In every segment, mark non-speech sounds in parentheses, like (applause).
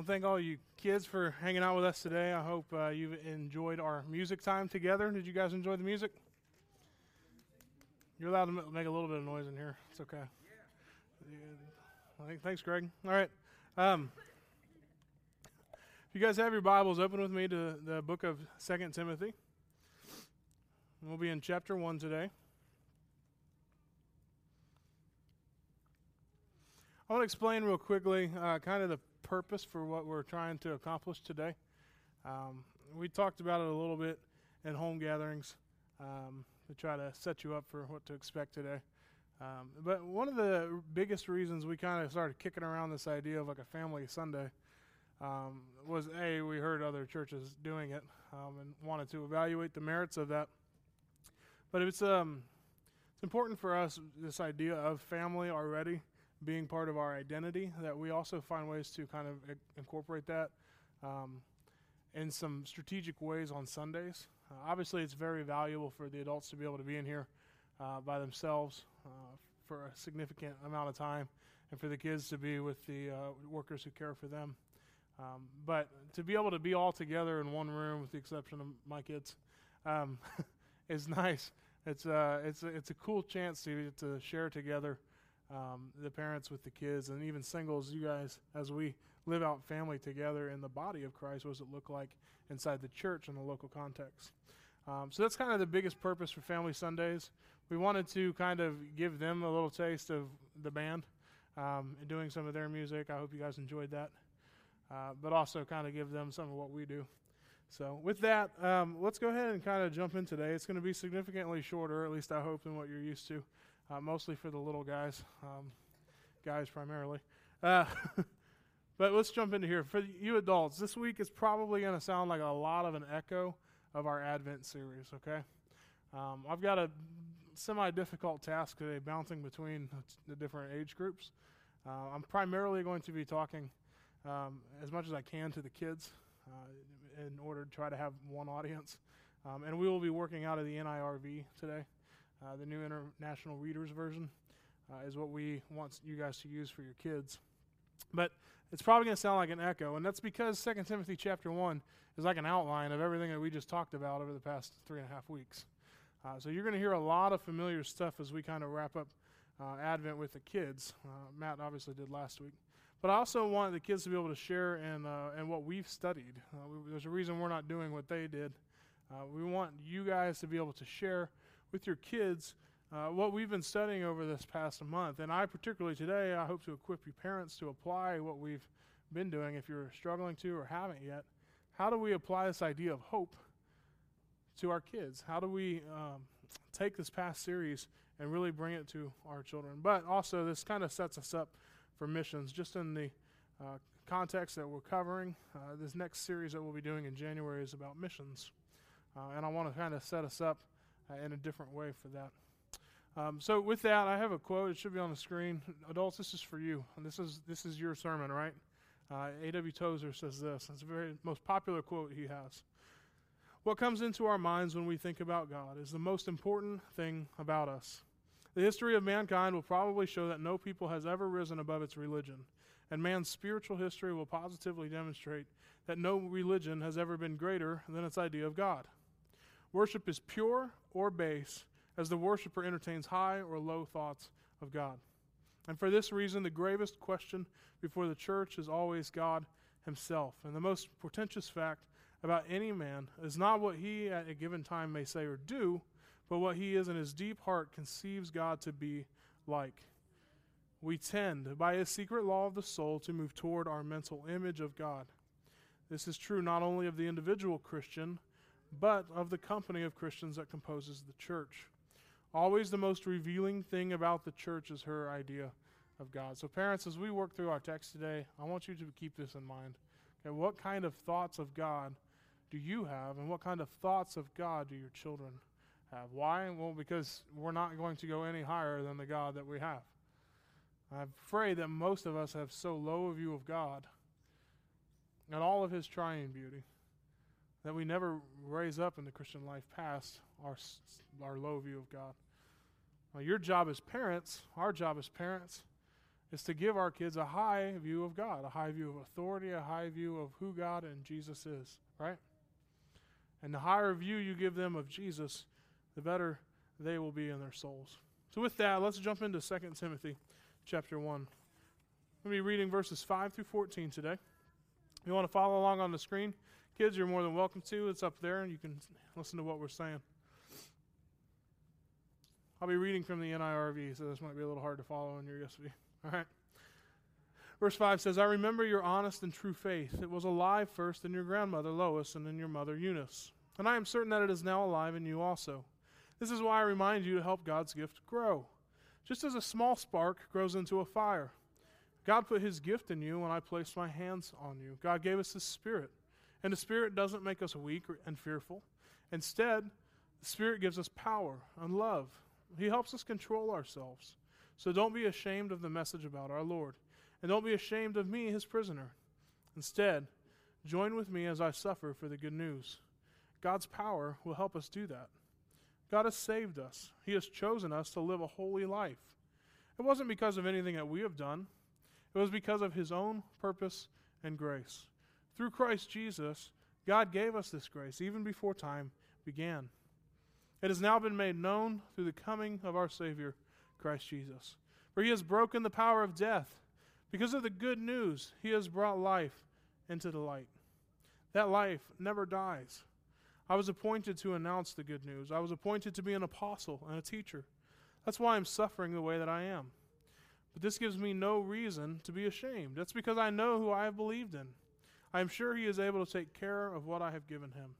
Well, thank all you kids for hanging out with us today. I hope uh, you've enjoyed our music time together. Did you guys enjoy the music? You're allowed to make a little bit of noise in here. It's okay. Yeah. Thanks, Greg. All right. Um, if you guys have your Bibles, open with me to the book of Second Timothy. We'll be in chapter 1 today. I want to explain real quickly uh, kind of the purpose for what we're trying to accomplish today. Um, we talked about it a little bit in home gatherings um, to try to set you up for what to expect today. Um, but one of the biggest reasons we kind of started kicking around this idea of like a family Sunday um, was a we heard other churches doing it um, and wanted to evaluate the merits of that. But it's um it's important for us this idea of family already being part of our identity, that we also find ways to kind of incorporate that um, in some strategic ways on Sundays. Uh, obviously, it's very valuable for the adults to be able to be in here uh, by themselves uh, for a significant amount of time, and for the kids to be with the uh, workers who care for them. Um, but to be able to be all together in one room, with the exception of my kids, um, (laughs) is nice. It's uh, it's it's a cool chance to to share together um, the parents with the kids, and even singles, you guys, as we live out family together in the body of Christ, what does it look like inside the church in the local context? Um, so that's kind of the biggest purpose for Family Sundays. We wanted to kind of give them a little taste of the band um, and doing some of their music. I hope you guys enjoyed that. Uh, but also kind of give them some of what we do. So, with that, um, let's go ahead and kind of jump in today. It's going to be significantly shorter, at least I hope, than what you're used to uh, mostly for the little guys, um, guys primarily. Uh, (laughs) but let's jump into here. For you adults, this week is probably going to sound like a lot of an echo of our Advent series, okay? Um, I've got a semi difficult task today bouncing between the different age groups. Uh, I'm primarily going to be talking um, as much as I can to the kids uh, in order to try to have one audience. Um, and we will be working out of the NIRV today. Uh, the New International Readers Version uh, is what we want you guys to use for your kids. But it's probably going to sound like an echo, and that's because 2 Timothy chapter 1 is like an outline of everything that we just talked about over the past three and a half weeks. Uh, so you're going to hear a lot of familiar stuff as we kind of wrap up uh, Advent with the kids. Uh, Matt obviously did last week. But I also want the kids to be able to share in, uh, in what we've studied. We, there's a reason we're not doing what they did. we want you guys to be able to share with your kids uh, what we've been studying over this past month. And I, particularly today, I hope to equip you parents to apply what we've been doing if you're struggling to or haven't yet. How do we apply this idea of hope to our kids? How do we um, take this past series and really bring it to our children? But also, this kind of sets us up for missions, just in the uh, context that we're covering. Uh, this next series that we'll be doing in January is about missions. Uh, and I want to kind of set us up uh, in a different way for that. Um, so with that, I have a quote. It should be on the screen. Adults, this is for you. And this is this is your sermon, right? Uh, A.W. Tozer says this. It's the very most popular quote he has. What comes into our minds when we think about God is the most important thing about us. The history of mankind will probably show that no people has ever risen above its religion, and man's spiritual history will positively demonstrate that no religion has ever been greater than its idea of God. Worship is pure or base as the worshiper entertains high or low thoughts of God. And for this reason, the gravest question before the church is always God Himself. And the most portentous fact about any man is not what he at a given time may say or do, but what he is in his deep heart conceives God to be like. We tend, by a secret law of the soul, to move toward our mental image of God. This is true not only of the individual Christian, but of the company of Christians that composes the church. Always the most revealing thing about the church is her idea of God. So, parents, as we work through our text today, I want you to keep this in mind. Okay, what kind of thoughts of God do you have, and what kind of thoughts of God do your children have? Why? Well, because we're not going to go any higher than the God that we have. I'm afraid that most of us have so low a view of God and all of His triune beauty that we never raise up in the Christian life past our, our low view of God. Now, your job as parents, our job as parents, is to give our kids a high view of God, a high view of authority, a high view of who God and Jesus is, right? And the higher view you give them of Jesus, the better they will be in their souls. So with that, let's jump into 2 Timothy chapter 1. We'll be reading verses 5 through 14 today. If you want to follow along on the screen, kids, you're more than welcome to. It's up there, and you can listen to what we're saying. I'll be reading from the NIRV, so this might be a little hard to follow on your ESV. (laughs) All right. Verse 5 says, I remember your honest and true faith. It was alive first in your grandmother Lois and in your mother Eunice. And I am certain that it is now alive in you also. This is why I remind you to help God's gift grow. Just as a small spark grows into a fire. God put his gift in you when I placed my hands on you. God gave us his spirit. And the spirit doesn't make us weak and fearful. Instead, the spirit gives us power and love. He helps us control ourselves. So don't be ashamed of the message about our Lord. And don't be ashamed of me, his prisoner. Instead, join with me as I suffer for the good news. God's power will help us do that. God has saved us, He has chosen us to live a holy life. It wasn't because of anything that we have done, it was because of His own purpose and grace. Through Christ Jesus, God gave us this grace even before time began. It has now been made known through the coming of our Savior, Christ Jesus. For He has broken the power of death. Because of the good news, He has brought life into the light. That life never dies. I was appointed to announce the good news. I was appointed to be an apostle and a teacher. That's why I'm suffering the way that I am. But this gives me no reason to be ashamed. That's because I know who I have believed in. I am sure he is able to take care of what I have given him.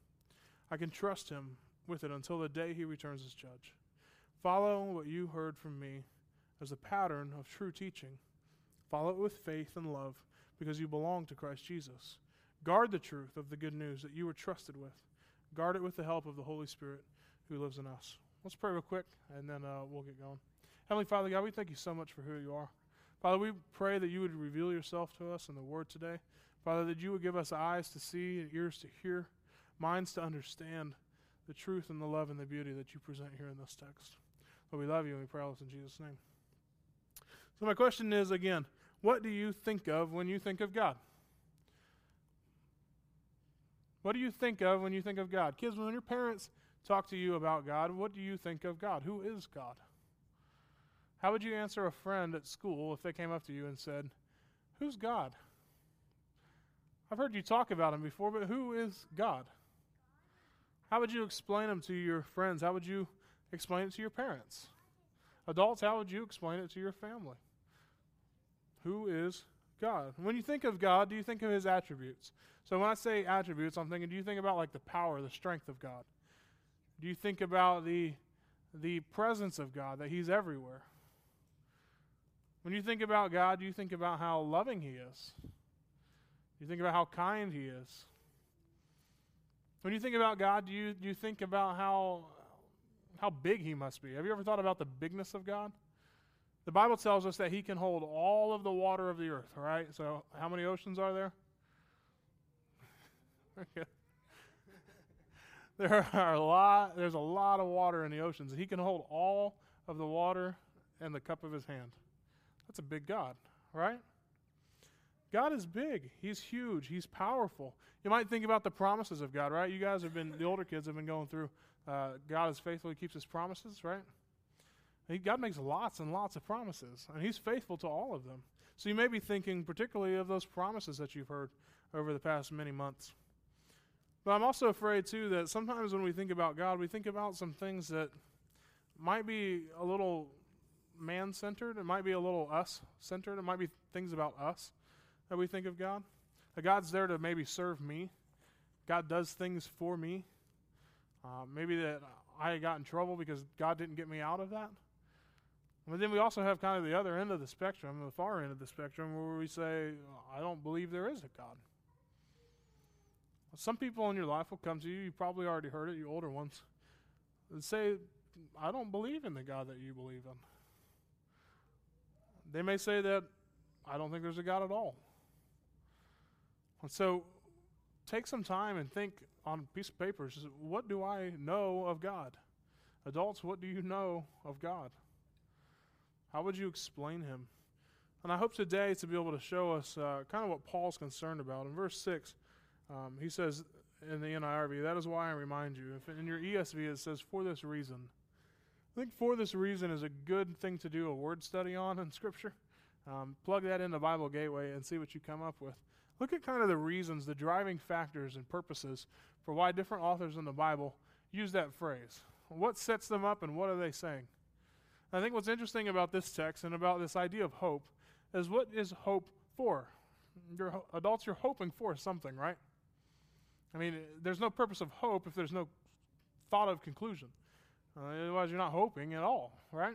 I can trust him with it until the day he returns as judge. Follow what you heard from me as a pattern of true teaching. Follow it with faith and love because you belong to Christ Jesus. Guard the truth of the good news that you were trusted with. Guard it with the help of the Holy Spirit who lives in us. Let's pray real quick, and then uh, we'll get going. Heavenly Father, God, we thank you so much for who you are. Father, we pray that you would reveal yourself to us in the Word today. Father, that you would give us eyes to see and ears to hear, minds to understand the truth and the love and the beauty that you present here in this text. Lord, we love you and we pray all this in Jesus' name. So, my question is again, what do you think of when you think of God? What do you think of when you think of God? Kids, when your parents talk to you about God, what do you think of God? Who is God? How would you answer a friend at school if they came up to you and said, Who's God? I've heard you talk about him before, but who is God? How would you explain him to your friends? How would you explain it to your parents? Adults, how would you explain it to your family? Who is God? When you think of God, do you think of his attributes? So when I say attributes, I'm thinking, do you think about like the power, the strength of God? Do you think about the the presence of God, that He's everywhere? When you think about God, do you think about how loving He is? You think about how kind He is? When you think about God, do you do you think about how how big He must be? Have you ever thought about the bigness of God? The Bible tells us that He can hold all of the water of the earth, right? So how many oceans are there? (laughs) there are a lot there's a lot of water in the oceans. He can hold all of the water in the cup of his hand. That's a big God, right? God is big. He's huge. He's powerful. You might think about the promises of God, right? You guys have been, the older kids have been going through, uh, God is faithful. He keeps his promises, right? He, God makes lots and lots of promises, and he's faithful to all of them. So you may be thinking particularly of those promises that you've heard over the past many months. But I'm also afraid, too, that sometimes when we think about God, we think about some things that might be a little man centered. It might be a little us centered. It might be things about us that we think of God. That God's there to maybe serve me. God does things for me. Uh, maybe that I got in trouble because God didn't get me out of that. But then we also have kind of the other end of the spectrum, the far end of the spectrum, where we say, I don't believe there is a God. Some people in your life will come to you, you probably already heard it, you older ones, and say, I don't believe in the God that you believe in. They may say that I don't think there's a God at all. And so take some time and think on a piece of paper what do I know of God? Adults, what do you know of God? How would you explain him? And I hope today to be able to show us uh, kind of what Paul's concerned about. In verse 6, um, he says in the NIRV, that is why I remind you. If in your ESV it says, for this reason. I think for this reason is a good thing to do a word study on in Scripture. Um, plug that into Bible Gateway and see what you come up with. Look at kind of the reasons, the driving factors and purposes for why different authors in the Bible use that phrase. What sets them up and what are they saying? I think what's interesting about this text and about this idea of hope is what is hope for? You're, adults, you're hoping for something, right? I mean, there's no purpose of hope if there's no thought of conclusion. Uh, otherwise, you're not hoping at all, right?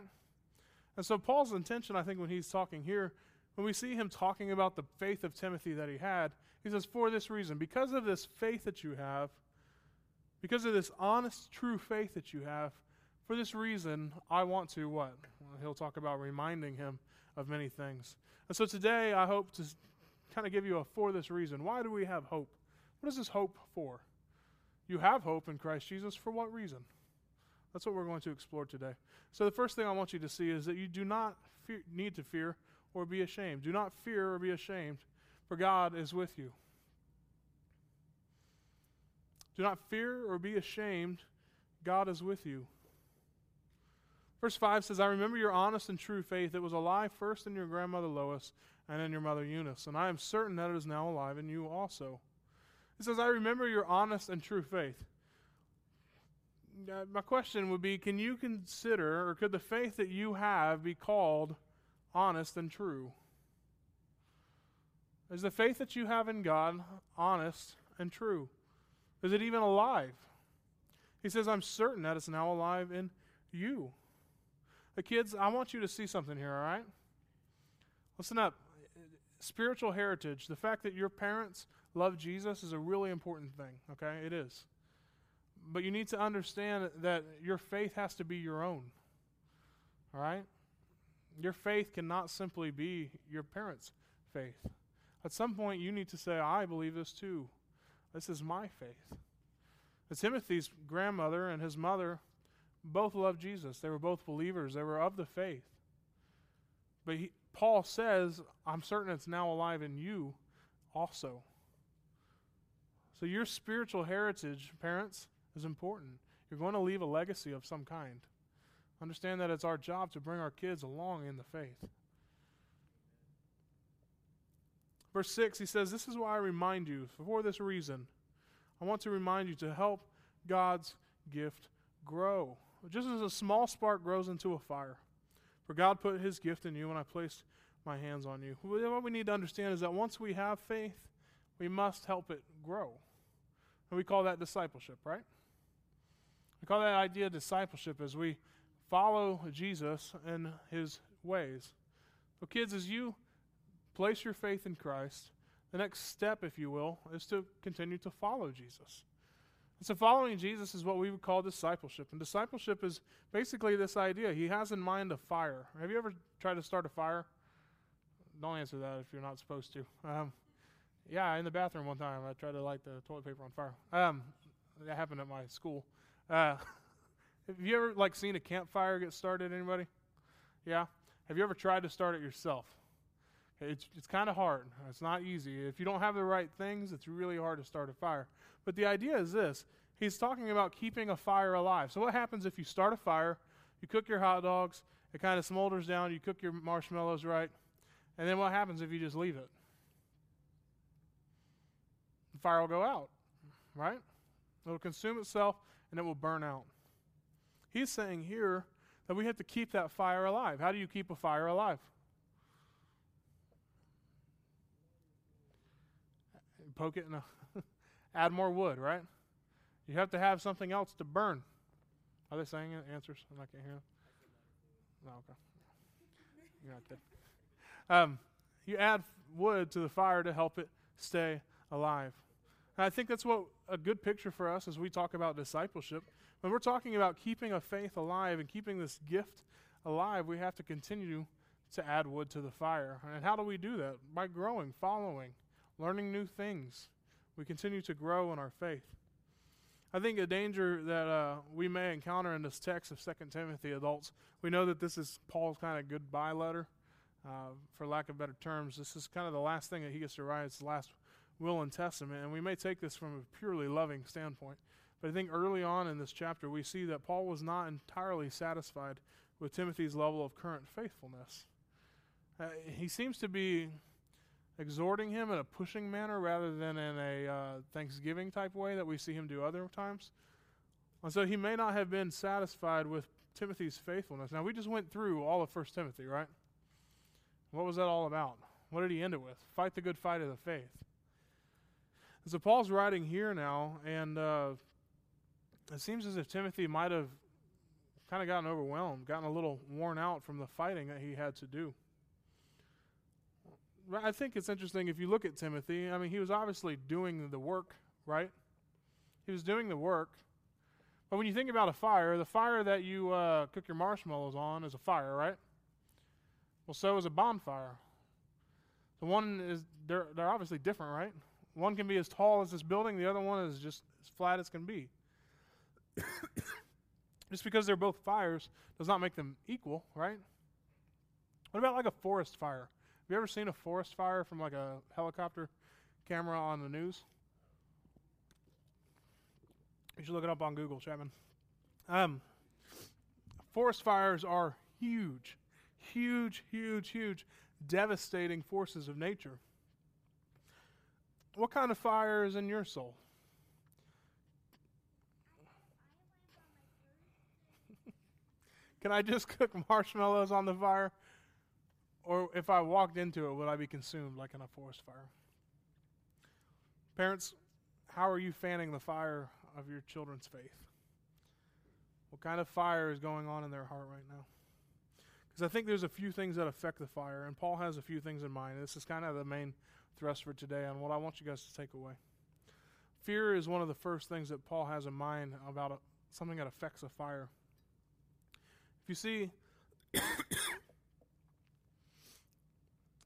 And so, Paul's intention, I think, when he's talking here, when we see him talking about the faith of Timothy that he had, he says, For this reason, because of this faith that you have, because of this honest, true faith that you have, for this reason, I want to what? Well, he'll talk about reminding him of many things. And so today, I hope to kind of give you a for this reason. Why do we have hope? What is this hope for? You have hope in Christ Jesus for what reason? That's what we're going to explore today. So, the first thing I want you to see is that you do not fear, need to fear or be ashamed. Do not fear or be ashamed, for God is with you. Do not fear or be ashamed, God is with you. Verse 5 says, I remember your honest and true faith that was alive first in your grandmother Lois and in your mother Eunice, and I am certain that it is now alive in you also. It says, I remember your honest and true faith. Uh, my question would be Can you consider, or could the faith that you have be called honest and true? Is the faith that you have in God honest and true? Is it even alive? He says, I'm certain that it's now alive in you. The kids, I want you to see something here, all right? Listen up. Spiritual heritage, the fact that your parents love Jesus is a really important thing, okay? It is. But you need to understand that your faith has to be your own, all right? Your faith cannot simply be your parents' faith. At some point, you need to say, I believe this too. This is my faith. Timothy's grandmother and his mother both loved Jesus. They were both believers. They were of the faith. But he, Paul says, I'm certain it's now alive in you also. So your spiritual heritage, parents, is important. You're going to leave a legacy of some kind. Understand that it's our job to bring our kids along in the faith. Verse 6, he says, This is why I remind you, for this reason, I want to remind you to help God's gift grow just as a small spark grows into a fire. For God put his gift in you when I placed my hands on you. What we need to understand is that once we have faith, we must help it grow. And we call that discipleship, right? We call that idea discipleship as we follow Jesus and his ways. So, kids, as you place your faith in Christ, the next step, if you will, is to continue to follow Jesus. And so, following Jesus is what we would call discipleship. And discipleship is basically this idea. He has in mind a fire. Have you ever tried to start a fire? Don't answer that if you're not supposed to. Um, yeah, in the bathroom one time, I tried to light the toilet paper on fire. Um, that happened at my school. Uh, (laughs) have you ever like seen a campfire get started? Anybody? Yeah. Have you ever tried to start it yourself? It's, it's kind of hard. It's not easy. If you don't have the right things, it's really hard to start a fire. But the idea is this He's talking about keeping a fire alive. So, what happens if you start a fire, you cook your hot dogs, it kind of smolders down, you cook your marshmallows right, and then what happens if you just leave it? The fire will go out, right? It'll consume itself and it will burn out. He's saying here that we have to keep that fire alive. How do you keep a fire alive? poke it and (laughs) add more wood, right? You have to have something else to burn. Are they saying answers? I can't hear them. No, okay. You're not dead. Um, you add wood to the fire to help it stay alive. And I think that's what a good picture for us as we talk about discipleship. When we're talking about keeping a faith alive and keeping this gift alive, we have to continue to add wood to the fire. And how do we do that? By growing, following, learning new things. We continue to grow in our faith. I think a danger that uh, we may encounter in this text of 2 Timothy adults, we know that this is Paul's kind of goodbye letter. uh, for lack of better terms. This is kind of the last thing that he gets to write. The last will and testament, and we may take this from a purely loving standpoint. But I think early on in this chapter, we see that Paul was not entirely satisfied with Timothy's level of current faithfulness. Uh, he seems to be exhorting him in a pushing manner rather than in a uh, thanksgiving type way that we see him do other times. And so he may not have been satisfied with Timothy's faithfulness. Now, we just went through all of First Timothy, right? What was that all about? What did he end it with? Fight the good fight of the faith. So Paul's writing here now, and uh, it seems as if Timothy might have kind of gotten overwhelmed, gotten a little worn out from the fighting that he had to do. I think it's interesting if you look at Timothy. I mean, he was obviously doing the work, right? He was doing the work. But when you think about a fire, the fire that you uh, cook your marshmallows on is a fire, right? Well, so is a bonfire. The one is they're they're obviously different, right? One can be as tall as this building, the other one is just as flat as can be. (coughs) just because they're both fires does not make them equal, right? What about like a forest fire? Have you ever seen a forest fire from like a helicopter camera on the news? You should look it up on Google, Chapman. Um, forest fires are huge, huge, huge, huge, devastating forces of nature. What kind of fire is in your soul? Can I just (laughs) cook marshmallows on the fire? Or if I walked into it, would I be consumed like in a forest fire? Parents, how are you fanning the fire of your children's faith? What kind of fire is going on in their heart right now? Because I think there's a few things that affect the fire, and Paul has a few things in mind. This is kind of the main thrust for today on what I want you guys to take away. Fear is one of the first things that Paul has in mind about a, something that affects a fire. If you see, (coughs)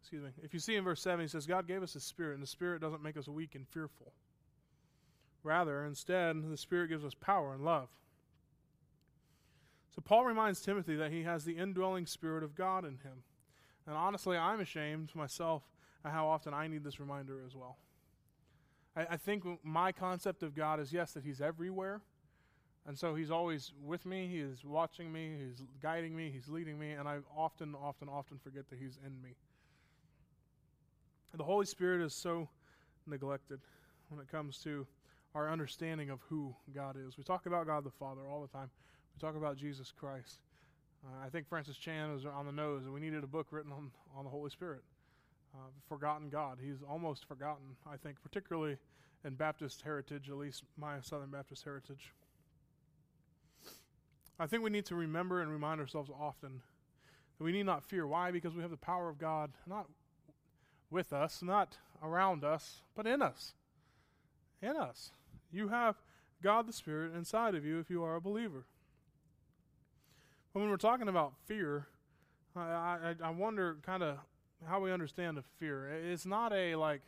excuse me, if you see in verse 7, he says, God gave us a spirit, and the spirit doesn't make us weak and fearful. Rather, instead, the spirit gives us power and love. So Paul reminds Timothy that he has the indwelling spirit of God in him. And honestly, I'm ashamed myself at how often I need this reminder as well. I, I think my concept of God is yes, that he's everywhere. And so he's always with me, he is watching me, he's guiding me, he's leading me, and I often, often, often forget that he's in me. The Holy Spirit is so neglected when it comes to our understanding of who God is. We talk about God the Father all the time. We talk about Jesus Christ. Uh, I think Francis Chan was on the nose, and we needed a book written on, on the Holy Spirit. Uh, forgotten God. He's almost forgotten, I think, particularly in Baptist heritage, at least my Southern Baptist heritage. I think we need to remember and remind ourselves often that we need not fear. Why? Because we have the power of God not with us, not around us, but in us. In us. You have God the Spirit inside of you if you are a believer. But When we're talking about fear, I, I, I wonder kind of how we understand the fear. It's not a like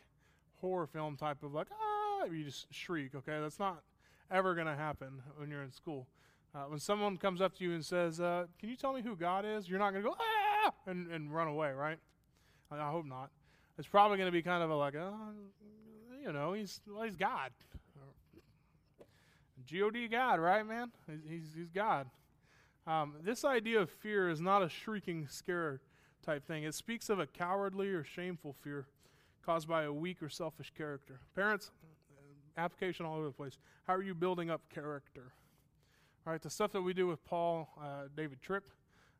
horror film type of like, ah, you just shriek, okay? That's not ever going to happen when you're in school. Uh, when someone comes up to you and says, uh, Can you tell me who God is? You're not going to go, ah, and, and run away, right? I, I hope not. It's probably going to be kind of a like, uh, you know, he's, well, he's God. God God, right, man? He's, he's God. Um, this idea of fear is not a shrieking scare type thing. It speaks of a cowardly or shameful fear caused by a weak or selfish character. Parents, application all over the place. How are you building up character? All right, the stuff that we do with Paul, uh, David Tripp,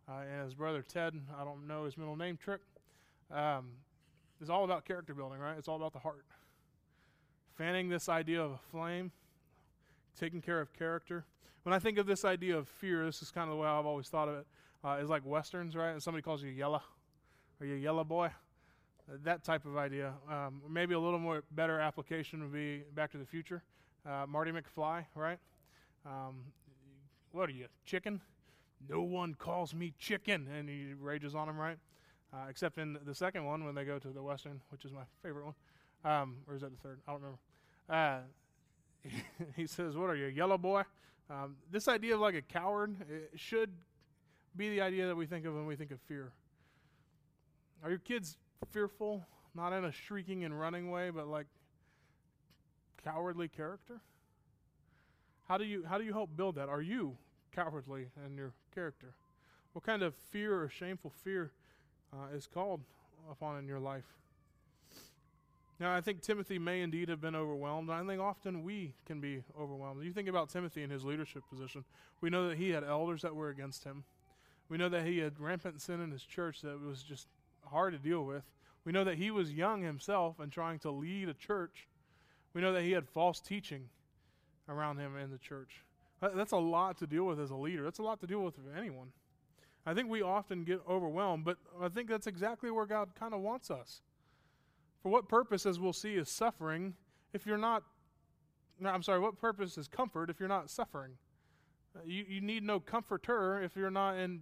uh, and his brother Ted, I don't know his middle name, Tripp, um, is all about character building, right? It's all about the heart. Fanning this idea of a flame, taking care of character. When I think of this idea of fear, this is kind of the way I've always thought of it. Uh, is like westerns, right? And somebody calls you yellow, or you a yellow boy. Uh, that type of idea. Um, maybe a little more better application would be Back to the Future. Uh, Marty McFly, right? Um, what are you, chicken? No one calls me chicken, and he rages on him, right? Uh, except in the second one when they go to the western, which is my favorite one. Um, or is that the third? I don't remember. Uh, (laughs) he says, "What are you, yellow boy?" Um, this idea of like a coward should be the idea that we think of when we think of fear. Are your kids fearful? Not in a shrieking and running way, but like cowardly character? How do you how do you help build that? Are you cowardly in your character? What kind of fear or shameful fear uh, is called upon in your life? Now, I think Timothy may indeed have been overwhelmed. I think often we can be overwhelmed. You think about Timothy in his leadership position. We know that he had elders that were against him. We know that he had rampant sin in his church that was just hard to deal with. We know that he was young himself and trying to lead a church. We know that he had false teaching around him in the church. That's a lot to deal with as a leader. That's a lot to deal with for anyone. I think we often get overwhelmed, but I think that's exactly where God kind of wants us. For what purpose, as we'll see, is suffering if you're not, no, I'm sorry, what purpose is comfort if you're not suffering? Uh, you, you need no comforter if you're not in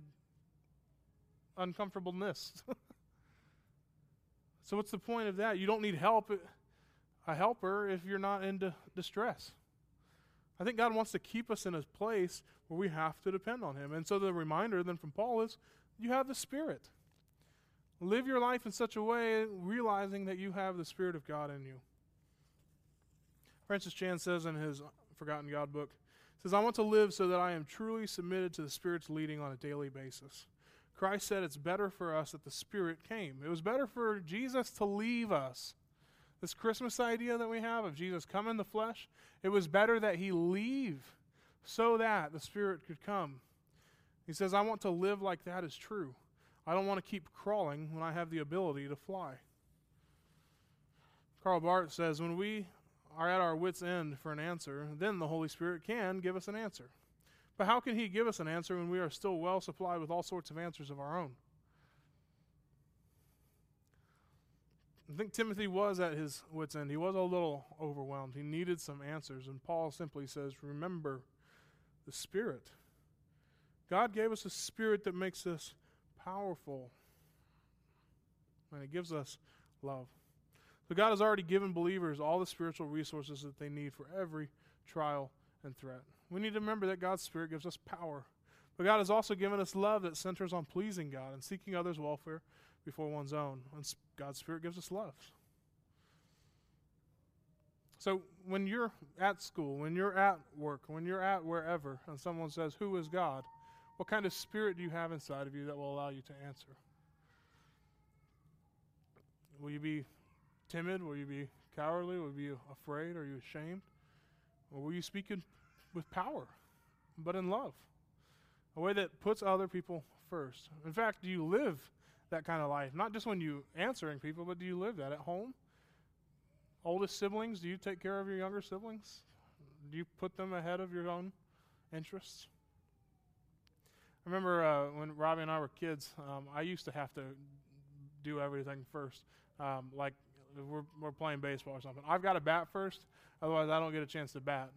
uncomfortableness. (laughs) so, what's the point of that? You don't need help, a helper, if you're not in distress. I think God wants to keep us in a place where we have to depend on Him. And so the reminder then from Paul is you have the Spirit. Live your life in such a way, realizing that you have the Spirit of God in you. Francis Chan says in his Forgotten God book, says, I want to live so that I am truly submitted to the Spirit's leading on a daily basis. Christ said it's better for us that the Spirit came. It was better for Jesus to leave us this Christmas idea that we have of Jesus come in the flesh, it was better that he leave so that the Spirit could come. He says, I want to live like that is true. I don't want to keep crawling when I have the ability to fly. Karl Barth says, when we are at our wits' end for an answer, then the Holy Spirit can give us an answer. But how can He give us an answer when we are still well supplied with all sorts of answers of our own? I think Timothy was at his wits' end. He was a little overwhelmed. He needed some answers. And Paul simply says, Remember the Spirit. God gave us a spirit that makes us powerful, and it gives us love. So, God has already given believers all the spiritual resources that they need for every trial and threat. We need to remember that God's Spirit gives us power. But God has also given us love that centers on pleasing God and seeking others' welfare before one's own. And God's Spirit gives us love. So when you're at school, when you're at work, when you're at wherever, and someone says, Who is God? What kind of spirit do you have inside of you that will allow you to answer? Will you be timid? Will you be cowardly? Will you be afraid? Are you ashamed? Or will you speak in, with power, but in love? A way that puts other people first. In fact, do you live that kind of life. Not just when you answering people, but do you live that at home? Oldest siblings, do you take care of your younger siblings? Do you put them ahead of your own interests? I remember uh, when Robbie and I were kids, um, I used to have to do everything first. Um, like we're, we're playing baseball or something. I've got to bat first, otherwise I don't get a chance to bat.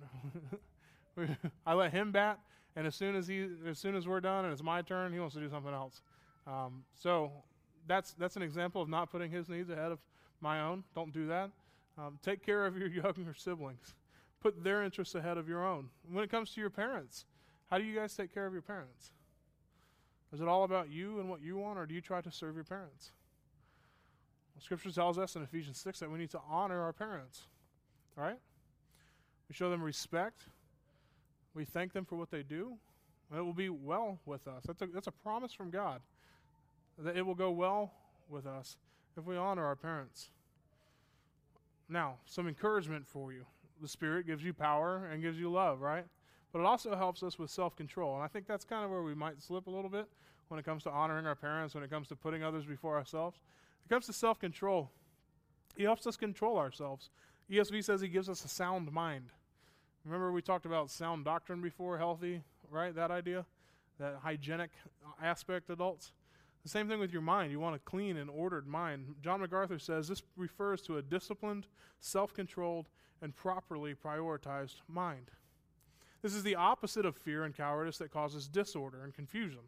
(laughs) I let him bat, and as soon as he, as soon as we're done and it's my turn, he wants to do something else. Um, so that's that's an example of not putting his needs ahead of my own. Don't do that. Um, take care of your (laughs) younger siblings. Put their interests ahead of your own. When it comes to your parents, how do you guys take care of your parents? Is it all about you and what you want, or do you try to serve your parents? Well, scripture tells us in Ephesians 6 that we need to honor our parents. All right? We show them respect. We thank them for what they do. And it will be well with us. That's a, that's a promise from God that it will go well with us if we honor our parents. Now, some encouragement for you. The Spirit gives you power and gives you love, right? But it also helps us with self control. And I think that's kind of where we might slip a little bit when it comes to honoring our parents, when it comes to putting others before ourselves. When it comes to self control, He helps us control ourselves. ESV says He gives us a sound mind. Remember, we talked about sound doctrine before, healthy, right? That idea, that hygienic aspect, adults. The same thing with your mind. You want a clean and ordered mind. John MacArthur says this refers to a disciplined, self controlled, and properly prioritized mind. This is the opposite of fear and cowardice that causes disorder and confusion.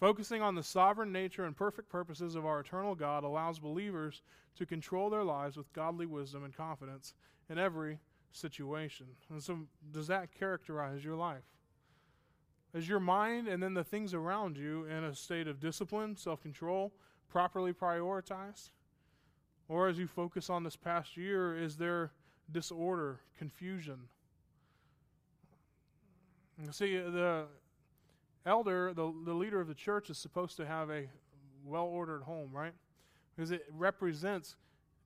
Focusing on the sovereign nature and perfect purposes of our eternal God allows believers to control their lives with godly wisdom and confidence in every situation. And so, does that characterize your life? Is your mind and then the things around you in a state of discipline, self control, properly prioritized? Or as you focus on this past year, is there disorder, confusion? See, the elder, the, the leader of the church, is supposed to have a well ordered home, right? Because it represents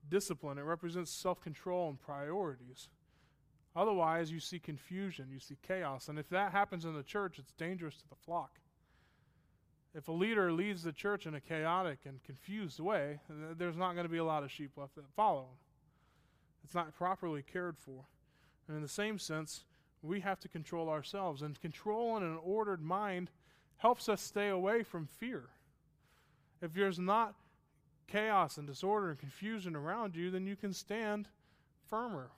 discipline, it represents self control and priorities. Otherwise, you see confusion, you see chaos. And if that happens in the church, it's dangerous to the flock. If a leader leads the church in a chaotic and confused way, there's not going to be a lot of sheep left that follow him. It's not properly cared for. And in the same sense, we have to control ourselves. And controlling an ordered mind helps us stay away from fear. If there's not chaos and disorder and confusion around you, then you can stand firmer.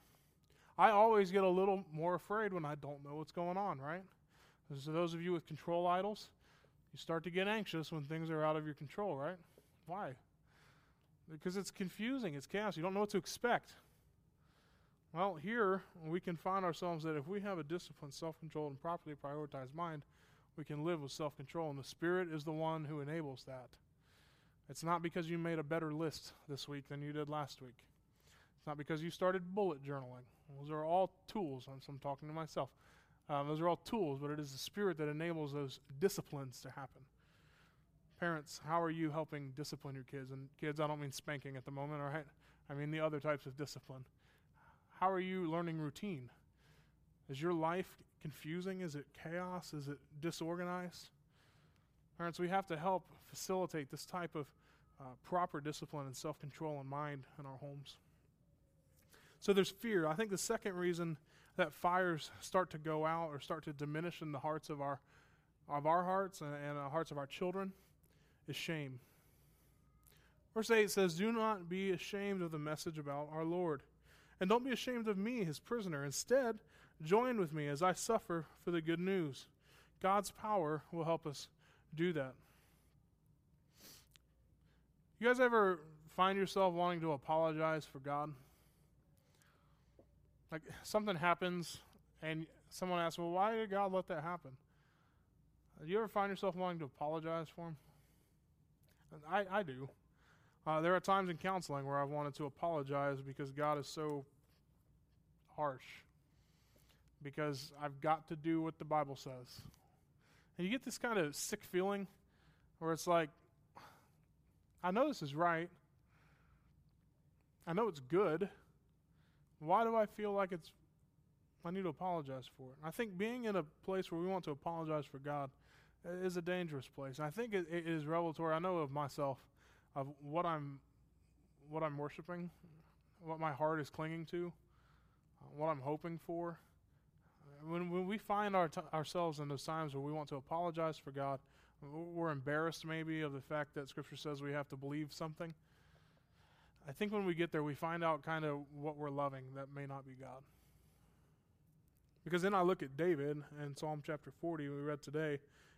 I always get a little more afraid when I don't know what's going on, right? So, those of you with control idols, you start to get anxious when things are out of your control, right? Why? Because it's confusing, it's chaos. You don't know what to expect. Well, here we can find ourselves that if we have a disciplined, self controlled, and properly prioritized mind, we can live with self control. And the Spirit is the one who enables that. It's not because you made a better list this week than you did last week. It's not because you started bullet journaling. Those are all tools. I'm, I'm talking to myself. Um, those are all tools, but it is the Spirit that enables those disciplines to happen. Parents, how are you helping discipline your kids? And kids, I don't mean spanking at the moment, all right? I mean the other types of discipline. How are you learning routine? Is your life confusing? Is it chaos? Is it disorganized? Parents, we have to help facilitate this type of uh, proper discipline and self control in mind in our homes. So there's fear. I think the second reason that fires start to go out or start to diminish in the hearts of our of our hearts and, and the hearts of our children is shame. Verse 8 says, Do not be ashamed of the message about our Lord. And don't be ashamed of me, his prisoner. Instead, join with me as I suffer for the good news. God's power will help us do that. You guys ever find yourself wanting to apologize for God? Like something happens and someone asks, Well, why did God let that happen? Do you ever find yourself wanting to apologize for Him? I, I do. Uh, there are times in counseling where I've wanted to apologize because God is so harsh. Because I've got to do what the Bible says. And you get this kind of sick feeling where it's like, I know this is right. I know it's good. Why do I feel like it's I need to apologize for it? I think being in a place where we want to apologize for God is a dangerous place. And I think it, it is revelatory. I know of myself of what I'm what I'm worshiping, what my heart is clinging to, uh, what I'm hoping for. When, when we find our t- ourselves in those times where we want to apologize for God, we're embarrassed maybe of the fact that Scripture says we have to believe something. I think when we get there, we find out kind of what we're loving that may not be God. Because then I look at David in Psalm chapter 40, we read today.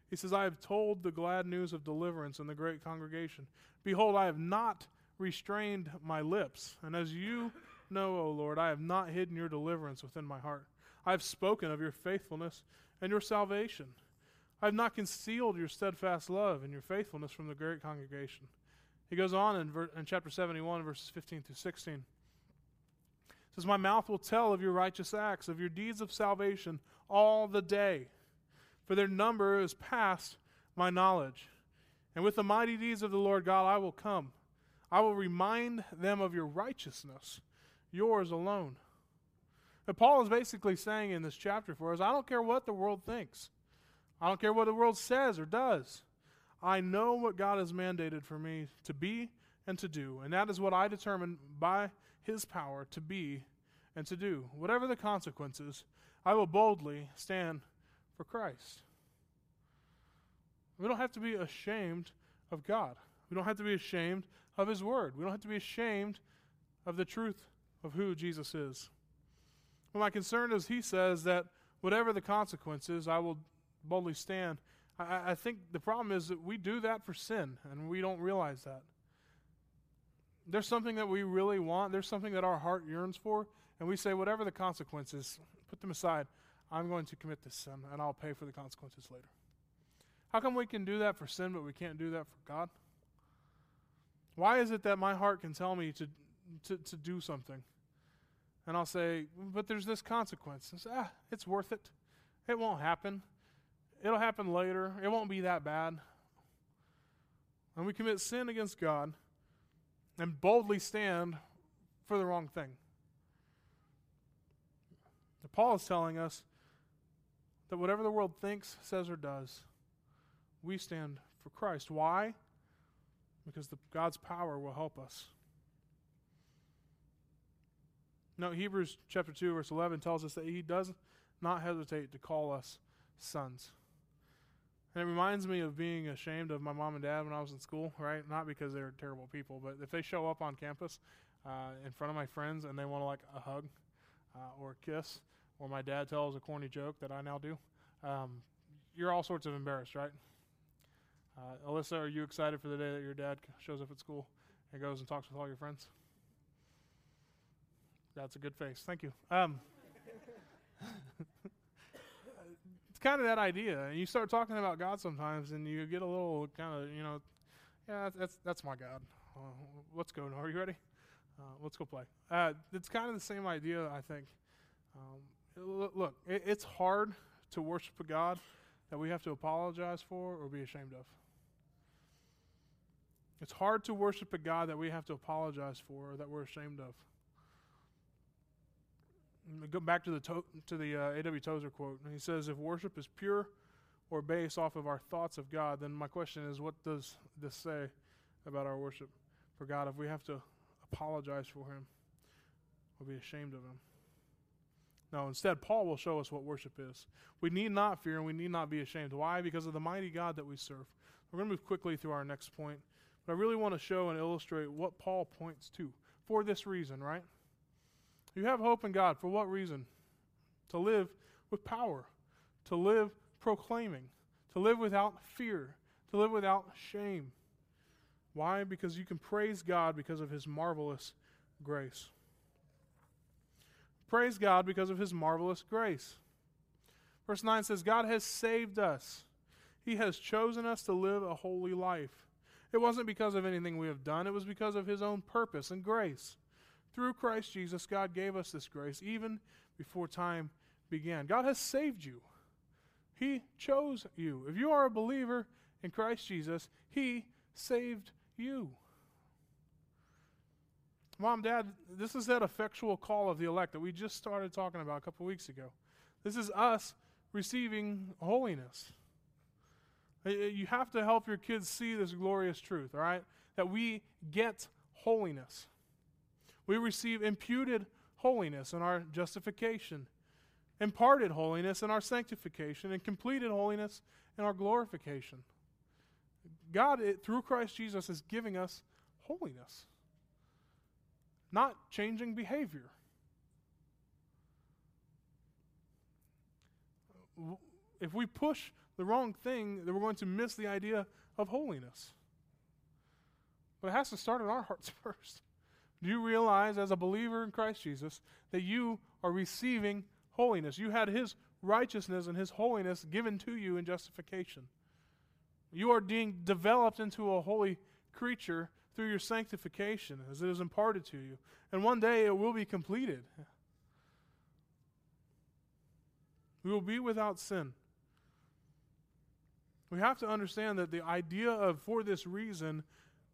He says, I have told the glad news of deliverance in the great congregation. Behold, I have not restrained my lips. And as you know, O Lord, I have not hidden your deliverance within my heart. I have spoken of your faithfulness and your salvation. I have not concealed your steadfast love and your faithfulness from the great congregation. He goes on in, ver- in chapter 71, verses 15 through 16. It says, My mouth will tell of your righteous acts, of your deeds of salvation all the day, for their number is past my knowledge. And with the mighty deeds of the Lord God I will come. I will remind them of your righteousness, yours alone. And Paul is basically saying in this chapter for us I don't care what the world thinks, I don't care what the world says or does. I know what God has mandated for me to be and to do, and that is what I determine by His power to be and to do. Whatever the consequences, I will boldly stand for Christ. We don't have to be ashamed of God. We don't have to be ashamed of His Word. We don't have to be ashamed of the truth of who Jesus is. Well, my concern is He says that whatever the consequences, I will boldly stand I, I think the problem is that we do that for sin, and we don't realize that. There's something that we really want, there's something that our heart yearns for, and we say, whatever the consequences, put them aside. I'm going to commit this sin, and I'll pay for the consequences later. How come we can do that for sin, but we can't do that for God? Why is it that my heart can tell me to, to, to do something? And I'll say, but there's this consequence. And say, ah, it's worth it. It won't happen. It'll happen later. It won't be that bad. And we commit sin against God and boldly stand for the wrong thing. Paul is telling us that whatever the world thinks, says, or does, we stand for Christ. Why? Because the, God's power will help us. No, Hebrews chapter 2, verse 11 tells us that he does not hesitate to call us sons. And it reminds me of being ashamed of my mom and dad when I was in school, right? Not because they're terrible people, but if they show up on campus uh, in front of my friends and they want like a hug uh, or a kiss, or my dad tells a corny joke that I now do, um, you're all sorts of embarrassed, right? Uh, Alyssa, are you excited for the day that your dad shows up at school and goes and talks with all your friends? That's a good face. Thank you. Um, (laughs) kind of that idea. And you start talking about God sometimes, and you get a little kind of, you know, yeah, that's that's my God. Uh, let's go. Are you ready? Uh, let's go play. Uh, it's kind of the same idea, I think. Um, look, it, it's hard to worship a God that we have to apologize for or be ashamed of. It's hard to worship a God that we have to apologize for or that we're ashamed of. Go back to the to, to the uh, A.W. Tozer quote. He says, "If worship is pure or based off of our thoughts of God, then my question is, what does this say about our worship for God? If we have to apologize for Him or be ashamed of Him." No, instead, Paul will show us what worship is. We need not fear and we need not be ashamed. Why? Because of the mighty God that we serve. We're going to move quickly through our next point, but I really want to show and illustrate what Paul points to for this reason, right? You have hope in God. For what reason? To live with power, to live proclaiming, to live without fear, to live without shame. Why? Because you can praise God because of his marvelous grace. Praise God because of his marvelous grace. Verse 9 says, God has saved us. He has chosen us to live a holy life. It wasn't because of anything we have done, it was because of his own purpose and grace. Through Christ Jesus, God gave us this grace even before time began. God has saved you. He chose you. If you are a believer in Christ Jesus, He saved you. Mom, Dad, this is that effectual call of the elect that we just started talking about a couple weeks ago. This is us receiving holiness. Uh, uh, you have to help your kids see this glorious truth, all right? That we get holiness. We receive imputed holiness in our justification, imparted holiness in our sanctification, and completed holiness in our glorification. God, it, through Christ Jesus, is giving us holiness not changing behavior. If we push the wrong thing, then we're going to miss the idea of holiness. But it has to start in our hearts (laughs) first. Do you realize, as a believer in Christ Jesus, that you are receiving holiness? You had His righteousness and His holiness given to you in justification. You are being developed into a holy creature through your sanctification as it is imparted to you. And one day it will be completed. We will be without sin. We have to understand that the idea of for this reason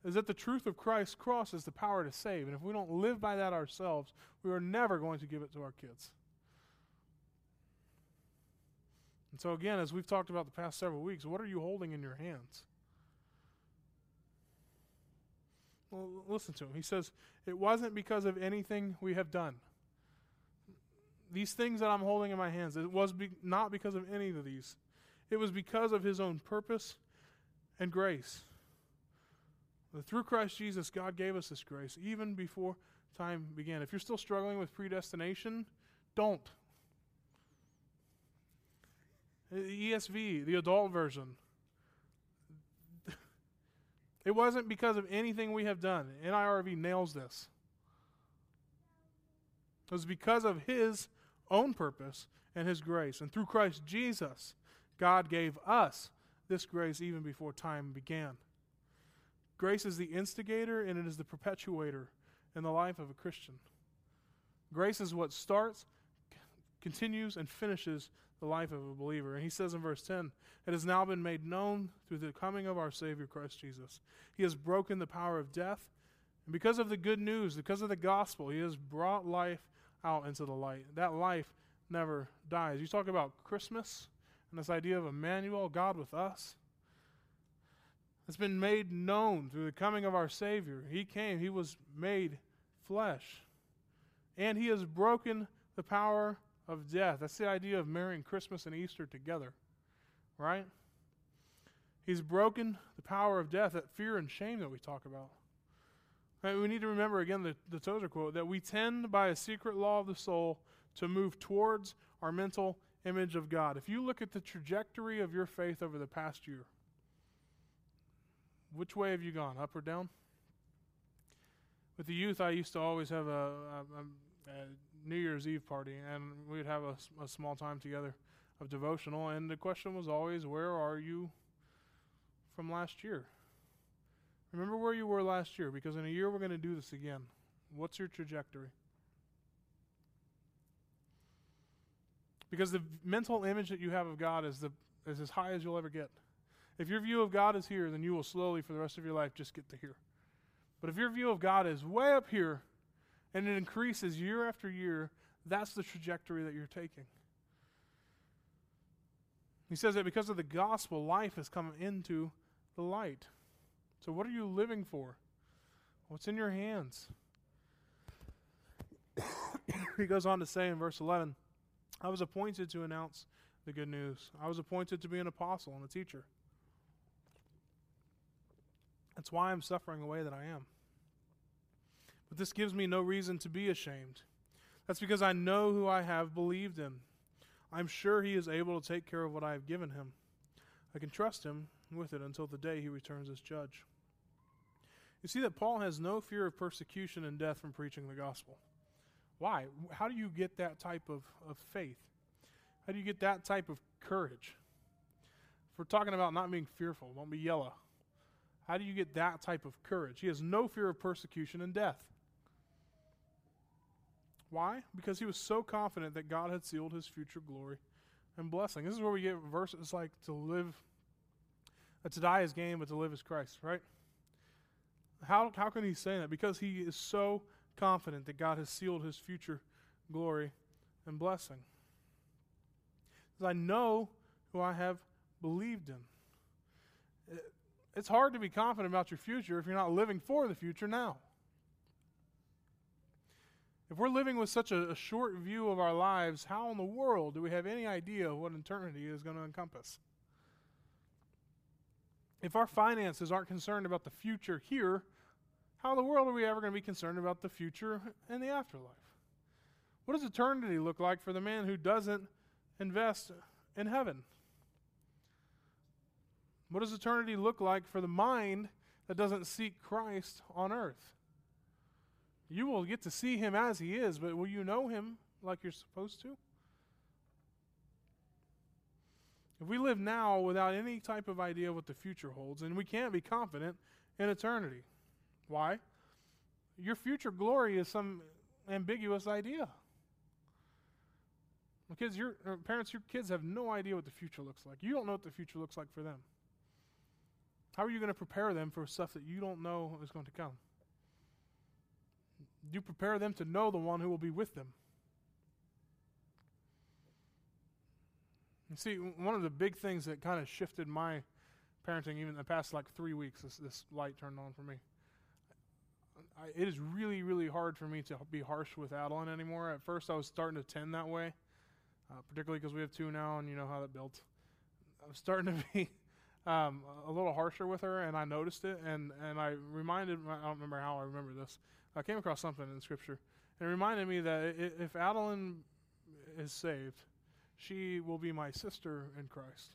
is that the truth of Christ's cross is the power to save. And if we don't live by that ourselves, we are never going to give it to our kids. And so, again, as we've talked about the past several weeks, what are you holding in your hands? Well, listen to him. He says, It wasn't because of anything we have done. These things that I'm holding in my hands, it was be- not because of any of these. It was because of his own purpose and grace. Through Christ Jesus, God gave us this grace even before time began. If you're still struggling with predestination, don't. ESV, the adult version, it wasn't because of anything we have done. NIRV nails this. It was because of His own purpose and His grace. And through Christ Jesus, God gave us this grace even before time began. Grace is the instigator and it is the perpetuator in the life of a Christian. Grace is what starts, continues, and finishes the life of a believer. And he says in verse 10 It has now been made known through the coming of our Savior Christ Jesus. He has broken the power of death. And because of the good news, because of the gospel, he has brought life out into the light. That life never dies. You talk about Christmas and this idea of Emmanuel, God with us. It's been made known through the coming of our Savior. He came, He was made flesh. And He has broken the power of death. That's the idea of marrying Christmas and Easter together, right? He's broken the power of death, that fear and shame that we talk about. Right, we need to remember again the, the Tozer quote that we tend by a secret law of the soul to move towards our mental image of God. If you look at the trajectory of your faith over the past year, which way have you gone, up or down? With the youth, I used to always have a, a, a New Year's Eve party, and we'd have a, a small time together of devotional, and the question was always, Where are you from last year? Remember where you were last year, because in a year we're going to do this again. What's your trajectory? Because the mental image that you have of God is, the, is as high as you'll ever get. If your view of God is here, then you will slowly, for the rest of your life, just get to here. But if your view of God is way up here and it increases year after year, that's the trajectory that you're taking. He says that because of the gospel, life has come into the light. So, what are you living for? What's in your hands? (coughs) he goes on to say in verse 11 I was appointed to announce the good news, I was appointed to be an apostle and a teacher. That's why I'm suffering the way that I am. But this gives me no reason to be ashamed. That's because I know who I have believed in. I'm sure he is able to take care of what I have given him. I can trust him with it until the day he returns as judge. You see that Paul has no fear of persecution and death from preaching the gospel. Why? How do you get that type of, of faith? How do you get that type of courage? If we're talking about not being fearful, don't be yellow. How do you get that type of courage? He has no fear of persecution and death. Why? Because he was so confident that God had sealed his future glory and blessing. This is where we get verses like to live, uh, to die is gain, but to live is Christ, right? How, how can he say that? Because he is so confident that God has sealed his future glory and blessing. Because I know who I have believed in. It's hard to be confident about your future if you're not living for the future now. If we're living with such a, a, short view of our lives, how in the world do we have any idea of what eternity is going to encompass? If our finances aren't concerned about the future here, how in the world are we ever going to be concerned about the future and the afterlife? What does eternity look like for the man who doesn't invest in heaven? What does eternity look like for the mind that doesn't seek Christ on earth? You will get to see him as he is, but will you know him like you're supposed to? If we live now without any type of idea of what the future holds, and we can't be confident in eternity. Why? Your future glory is some ambiguous idea. Because your uh, parents, your kids have no idea what the future looks like. You don't know what the future looks like for them. How are you going to prepare them for stuff that you don't know is going to come? You prepare them to know the one who will be with them? You see, one of the big things that kind of shifted my parenting, even in the past like three weeks, this, this light turned on for me. I, it is really, really hard for me to be harsh with Adeline anymore. At first, I was starting to tend that way, uh, particularly because we have two now, and you know how that built. I was starting to (laughs) be um, a little harsher with her, and I noticed it, and, and I reminded, I don't remember how I remember this. I came across something in Scripture, and it reminded me that if Adeline is saved, she will be my sister in Christ.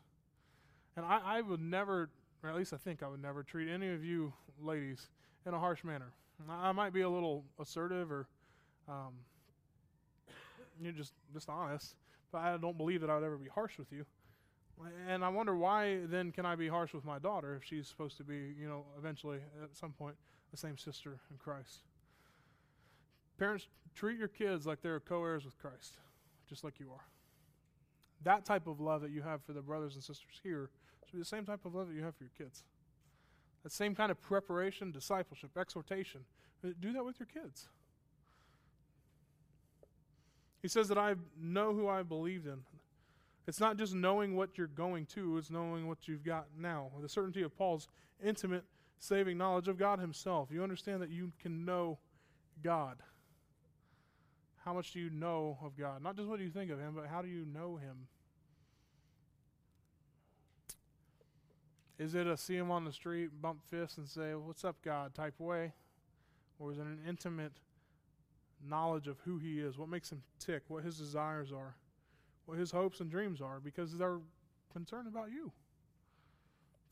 And I, I would never, or at least I think I would never, treat any of you ladies in a harsh manner. I might be a little assertive or um, you're just, just honest, but I don't believe that I would ever be harsh with you. And I wonder why then can I be harsh with my daughter if she's supposed to be, you know, eventually at some point the same sister in Christ. Parents, treat your kids like they're co heirs with Christ, just like you are. That type of love that you have for the brothers and sisters here should be the same type of love that you have for your kids. That same kind of preparation, discipleship, exhortation. Do that with your kids. He says that I know who I believed in. It's not just knowing what you're going to, it's knowing what you've got now. The certainty of Paul's intimate, saving knowledge of God Himself. You understand that you can know God. How much do you know of God? Not just what do you think of Him, but how do you know Him? Is it a see Him on the street, bump fists, and say, What's up, God type way? Or is it an intimate knowledge of who He is, what makes Him tick, what His desires are? What his hopes and dreams are because they're concerned about you.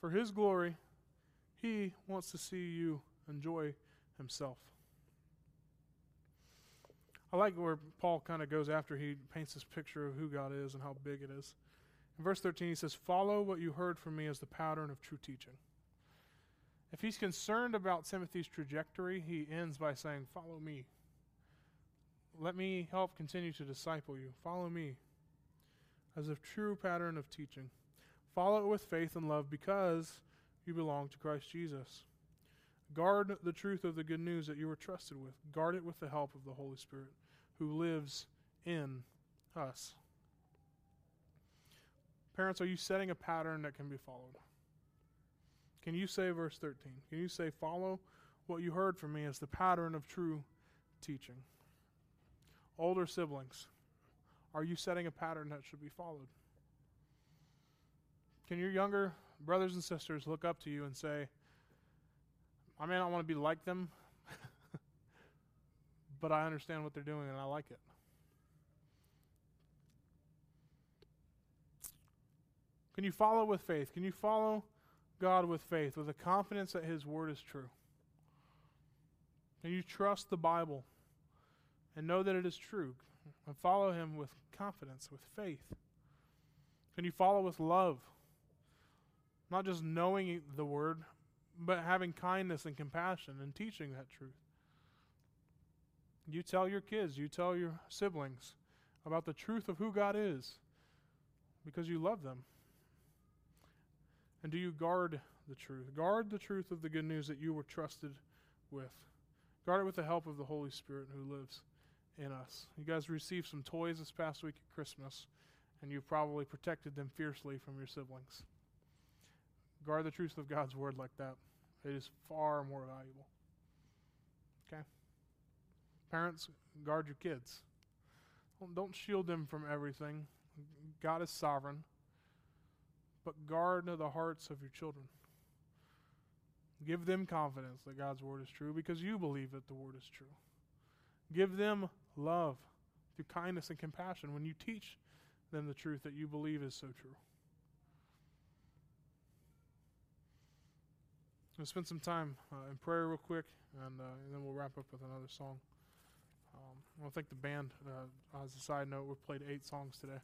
For his glory, he wants to see you enjoy himself. I like where Paul kind of goes after he paints this picture of who God is and how big it is. In verse 13, he says, Follow what you heard from me as the pattern of true teaching. If he's concerned about Timothy's trajectory, he ends by saying, Follow me. Let me help continue to disciple you. Follow me as a true pattern of teaching. Follow it with faith and love because you belong to Christ Jesus. Guard the truth of the good news that you were trusted with. Guard it with the help of the Holy Spirit who lives in us. Parents, are you setting a pattern that can be followed? Can you say, verse 13, can you say, follow what you heard from me as the pattern of true teaching? Older siblings, are you setting a pattern that should be followed? Can your younger brothers and sisters look up to you and say, I may not want to be like them, (laughs) but I understand what they're doing and I like it? Can you follow with faith? Can you follow God with faith, with a confidence that His Word is true? Can you trust the Bible and know that it is true? And follow Him with confidence, with faith? Can you follow with love? Not just knowing the word, but having kindness and compassion and teaching that truth. You tell your kids, you tell your siblings about the truth of who God is because you love them. And do you guard the truth? Guard the truth of the good news that you were trusted with. Guard it with the help of the Holy Spirit who lives in us. You guys received some toys this past week at Christmas, and you've probably protected them fiercely from your siblings. Guard the truth of God's word like that. It is far more valuable. Okay? Parents, guard your kids. Don't shield them from everything. God is sovereign. But guard the hearts of your children. Give them confidence that God's word is true because you believe that the word is true. Give them love through kindness and compassion when you teach them the truth that you believe is so true. We'll spend some time uh, in prayer real quick, and, uh, and, then we'll wrap up with another song. Um, I want to thank the band. Uh, as a side note, we've played eight songs today,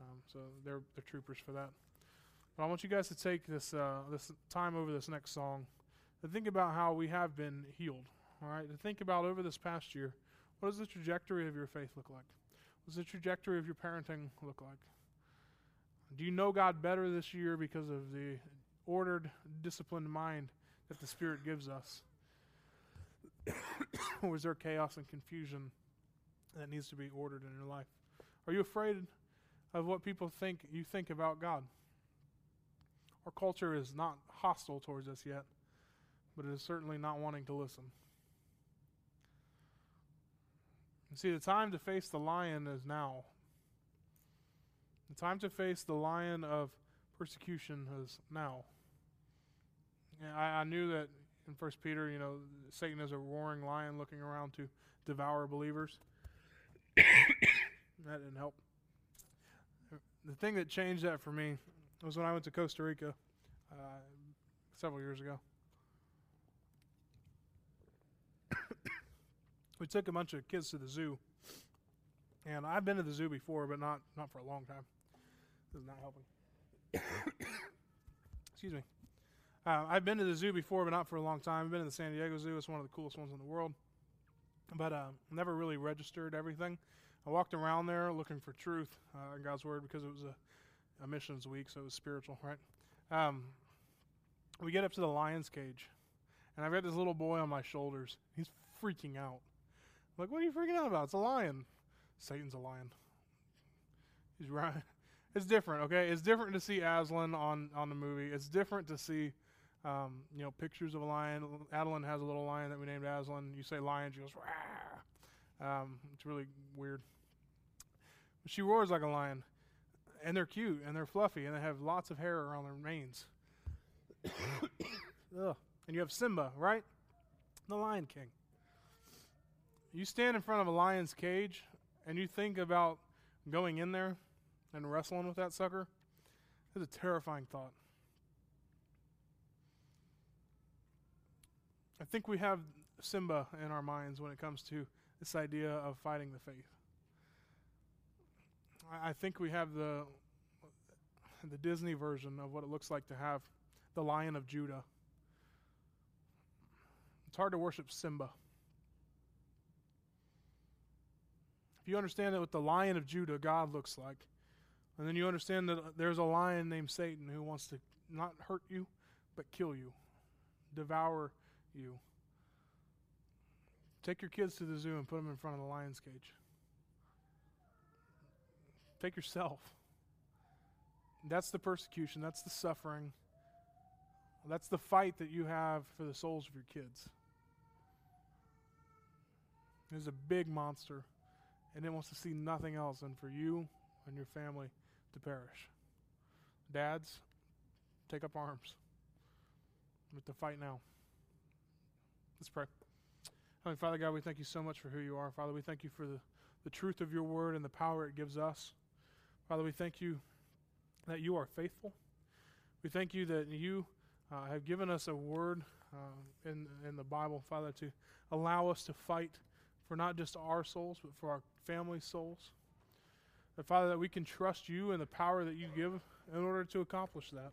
um, so they're they're troopers for that. But I want you guys to take this uh, this time over this next song to think about how we have been healed. All right, to think about over this past year what does the trajectory of your faith look like? What does the trajectory of your parenting look like? Do you know God better this year because of the ordered, disciplined mind that the Spirit gives us? (coughs) or is there chaos and confusion that needs to be ordered in your life? Are you afraid of what people think you think about God? Our culture is not hostile towards us yet, but it is certainly not wanting to listen. See, the time to face the lion is now. The time to face the lion of persecution is now. I, I knew that in First Peter, you know, Satan is a roaring lion looking around to devour believers. (coughs) that didn't help. The thing that changed that for me was when I went to Costa Rica uh, several years ago. We took a bunch of kids to the zoo. And I've been to the zoo before, but not not for a long time. This is not helping. (coughs) Excuse me. Uh, I've been to the zoo before, but not for a long time. I've been to the San Diego Zoo. It's one of the coolest ones in the world. But uh, never really registered everything. I walked around there looking for truth uh, in God's Word because it was a, a missions week, so it was spiritual, right? Um, we get up to the lion's cage, and I've got this little boy on my shoulders. He's freaking out. Like, what are you freaking out about? It's a lion. Satan's a lion. He's right. (laughs) It's different, okay? It's different to see Aslan on, on the movie. It's different to see, um, you know, pictures of a lion. Adeline has a little lion that we named Aslan. You say lion, she goes, Rah! Um, it's really weird. She roars like a lion. And they're cute, and they're fluffy, and they have lots of hair around their manes. (coughs) Ugh. And you have Simba, right? The Lion King. You stand in front of a lion's cage, and you think about going in there and wrestling with that sucker, it's a terrifying thought. I think we have Simba in our minds when it comes to this idea of fighting the faith. I, I think we have the the Disney version of what it looks like to have the Lion of Judah. It's hard to worship Simba. If you understand that what the Lion of Judah God looks like, and then you understand that there's a lion named Satan who wants to not hurt you, but kill you, devour you. Take your kids to the zoo and put them in front of the lion's cage. Take yourself. That's the persecution, that's the suffering, that's the fight that you have for the souls of your kids. There's a big monster, and it wants to see nothing else than for you and your family to perish. Dads, take up arms. We have to fight now. Let's pray. Heavenly Father God, we thank you so much for who you are. Father, we thank you for the, the truth of your word and the power it gives us. Father, we thank you that you are faithful. We thank you that you uh, have given us a word uh, in, in the Bible, Father, to allow us to fight for not just our souls, but for our family souls. That, Father, that we can trust you and the power that you give in order to accomplish that.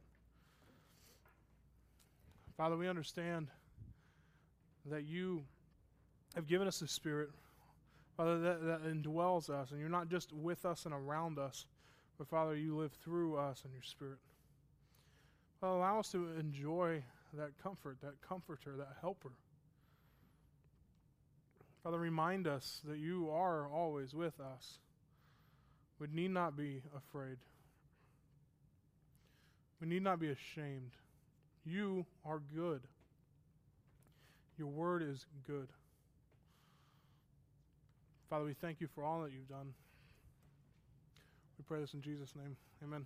Father, we understand that you have given us a spirit, Father, that, that indwells us, and you're not just with us and around us, but Father, you live through us in your spirit. Father, allow us to enjoy that comfort, that comforter, that helper. Father, remind us that you are always with us. We need not be afraid. We need not be ashamed. You are good. Your word is good. Father, we thank you for all that you've done. We pray this in Jesus' name. Amen.